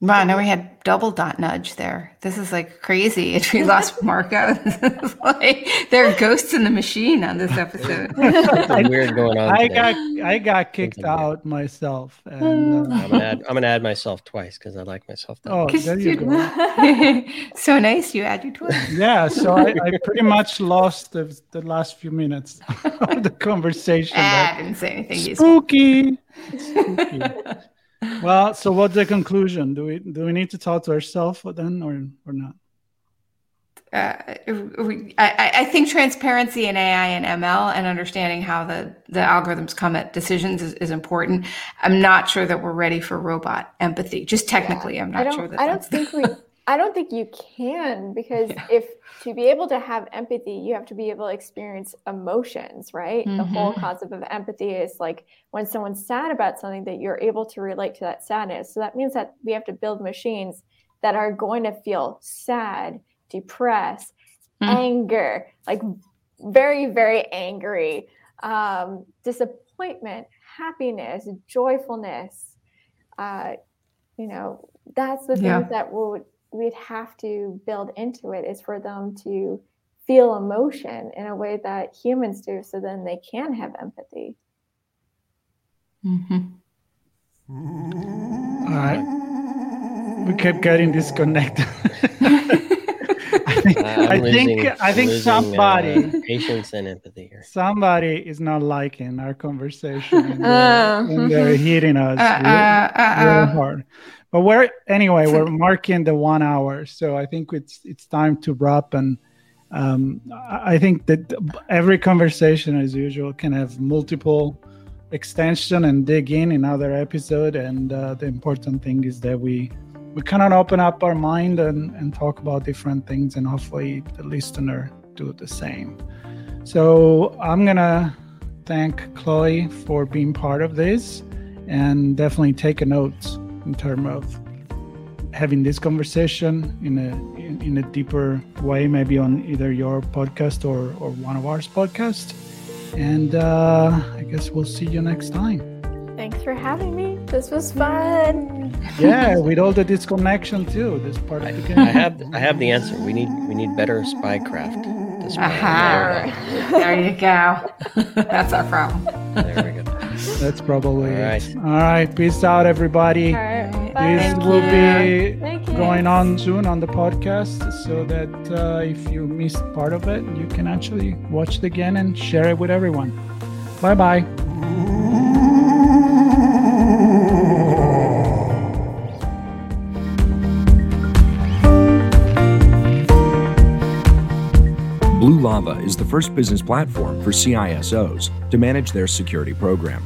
Wow, now we had double dot nudge there. This is like crazy. If We lost Marco. This is like, there are ghosts in the machine on this episode. Something weird going on. I today. got I got kicked Something weird. out myself, and uh, I'm gonna add. I'm gonna add myself twice because I like myself. That oh, much. there you go. so nice. You add your twist. Yeah, so I, I pretty much lost the, the last few minutes of the conversation. Ah, I didn't say anything useful. spooky. spooky. Well, so what's the conclusion? Do we do we need to talk to ourselves then, or or not? uh, we, I, I think transparency in AI and ML and understanding how the, the algorithms come at decisions is, is important. I'm not sure that we're ready for robot empathy. Just technically, I'm I not don't. sure that I don't think we. I don't think you can because Yeah. if to be able to have empathy, you have to be able to experience emotions, right? The whole Mhm. concept of empathy is like when someone's sad about something that you're able to relate to that sadness. So that means that we have to build machines that are going to feel sad, depressed, Mm. anger, like very, very angry, um, disappointment, happiness, joyfulness. Uh, you know, that's the things Yeah. that would we'd have to build into it is for them to feel emotion in a way that humans do so then they can have empathy Mhm. All right. We kept getting disconnected. I think, I'm I losing- think, I I'm think losing, somebody, uh, patience and empathy here. somebody is not liking our conversation. And they're, Uh, and they're hitting us Uh, real- uh, uh, real uh. hard. But we're anyway, we're marking the one hour, so I think it's it's time to wrap. And um, I think that every conversation, as usual, can have multiple extension and dig in in other episode. And uh, the important thing is that we we kind of open up our mind and and talk about different things, and hopefully the listener do the same. So I'm gonna thank Chloe for being part of this and definitely take a note in terms of having this conversation in a in, in a deeper way, maybe on either your podcast or or one of ours podcast. And uh, I guess we'll see you next time. Thanks for having me. This was fun. Yeah, with all the disconnection too. This part I, of the I have I have the answer. We need we need better spycraft. to spy on Aha. There you go. That's our problem. There we go. That's probably All it. right. All right, peace out, everybody. All right. This Bye. will be Thank you. going on soon on the podcast so that uh, if you missed part of it, you can actually watch it again and share it with everyone. Bye bye. Blue Lava is the first business platform for CISOs to manage their security program.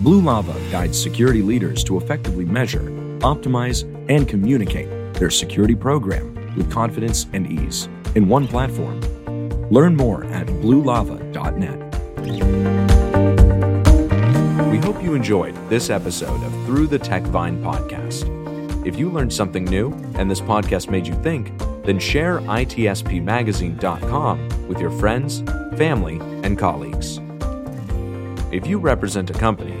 Blue Lava guides security leaders to effectively measure, optimize, and communicate their security program with confidence and ease in one platform. Learn more at bluelava.net. We hope you enjoyed this episode of Through the Tech Vine podcast. If you learned something new and this podcast made you think, then share itspmagazine.com with your friends, family, and colleagues. If you represent a company